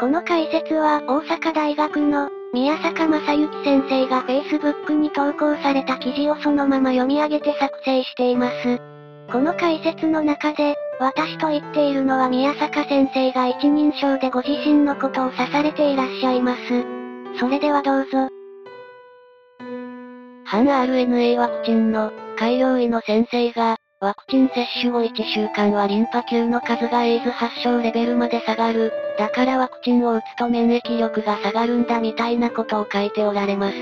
この解説は大阪大学の宮坂正幸先生が Facebook に投稿された記事をそのまま読み上げて作成しています。この解説の中で、私と言っているのは宮坂先生が一人称でご自身のことを指されていらっしゃいます。それではどうぞ。反 RNA ワクチンの改良医の先生が、ワクチン接種後1週間はリンパ球の数がエイズ発症レベルまで下がる。だからワクチンを打つと免疫力が下がるんだみたいなことを書いておられます。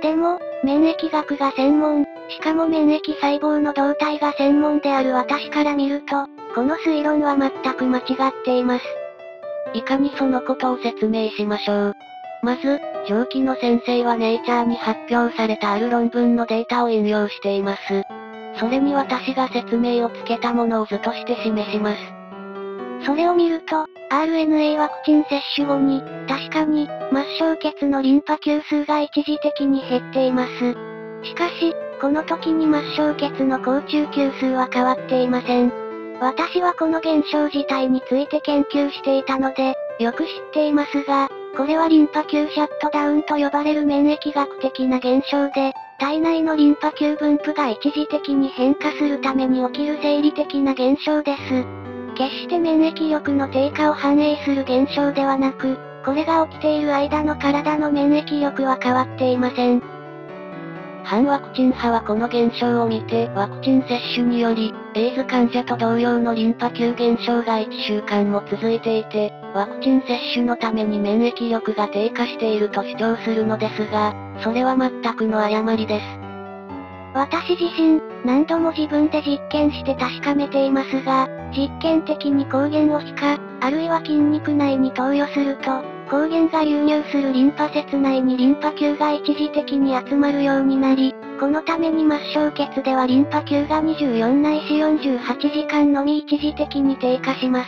でも、免疫学が専門、しかも免疫細胞の動態が専門である私から見ると、この推論は全く間違っています。いかにそのことを説明しましょう。まず、上記の先生はネイチャーに発表されたある論文のデータを引用しています。それに私が説明をつけたものを図として示します。それを見ると、RNA ワクチン接種後に、確かに、末梢血のリンパ球数が一時的に減っています。しかし、この時に末梢血の高中球数は変わっていません。私はこの現象自体について研究していたので、よく知っていますが、これはリンパ球シャットダウンと呼ばれる免疫学的な現象で、体内のリンパ球分布が一時的に変化するために起きる生理的な現象です。決して免疫力の低下を反映する現象ではなく、これが起きている間の体の免疫力は変わっていません。反ワクチン派はこの現象を見て、ワクチン接種により、エイズ患者と同様のリンパ球減少が1週間も続いていて、ワクチン接種のために免疫力が低下していると主張するのですが、それは全くの誤りです。私自身、何度も自分で実験して確かめていますが、実験的に抗原を皮下、あるいは筋肉内に投与すると、抗原が流入するリンパ節内にリンパ球が一時的に集まるようになり、このために末梢血ではリンパ球が24ないし48時間のみ一時的に低下します。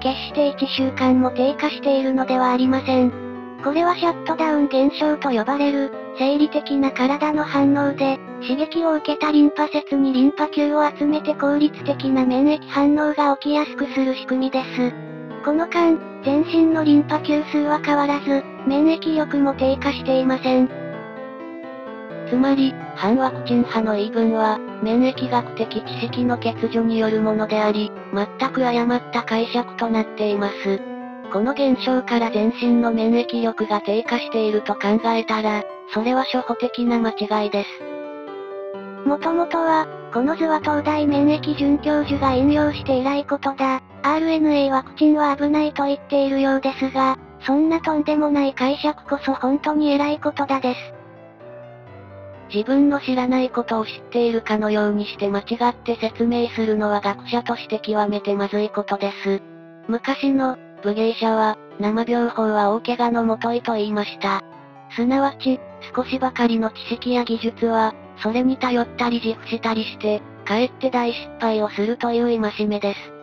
決して1週間も低下しているのではありません。これはシャットダウン現象と呼ばれる、生理的な体の反応で、刺激を受けたリンパ節にリンパ球を集めて効率的な免疫反応が起きやす。くす。る仕組みです。この間、全身のリンパ球数は変わらず、免疫力も低下していません。つまり、反ワクチン派の言い分は、免疫学的知識の欠如によるものであり、全く誤った解釈となっています。この現象から全身の免疫力が低下していると考えたら、それは初歩的な間違いです。もともとは、この図は東大免疫准教授が引用していないことだ。RNA ワクチンは危ないと言っているようですが、そんなとんでもない解釈こそ本当に偉いことだです。自分の知らないことを知っているかのようにして間違って説明するのは学者として極めてまずいことです。昔の、武芸者は、生病法は大怪我のもといと言いました。すなわち、少しばかりの知識や技術は、それに頼ったり自負したりして、かえって大失敗をするという戒めです。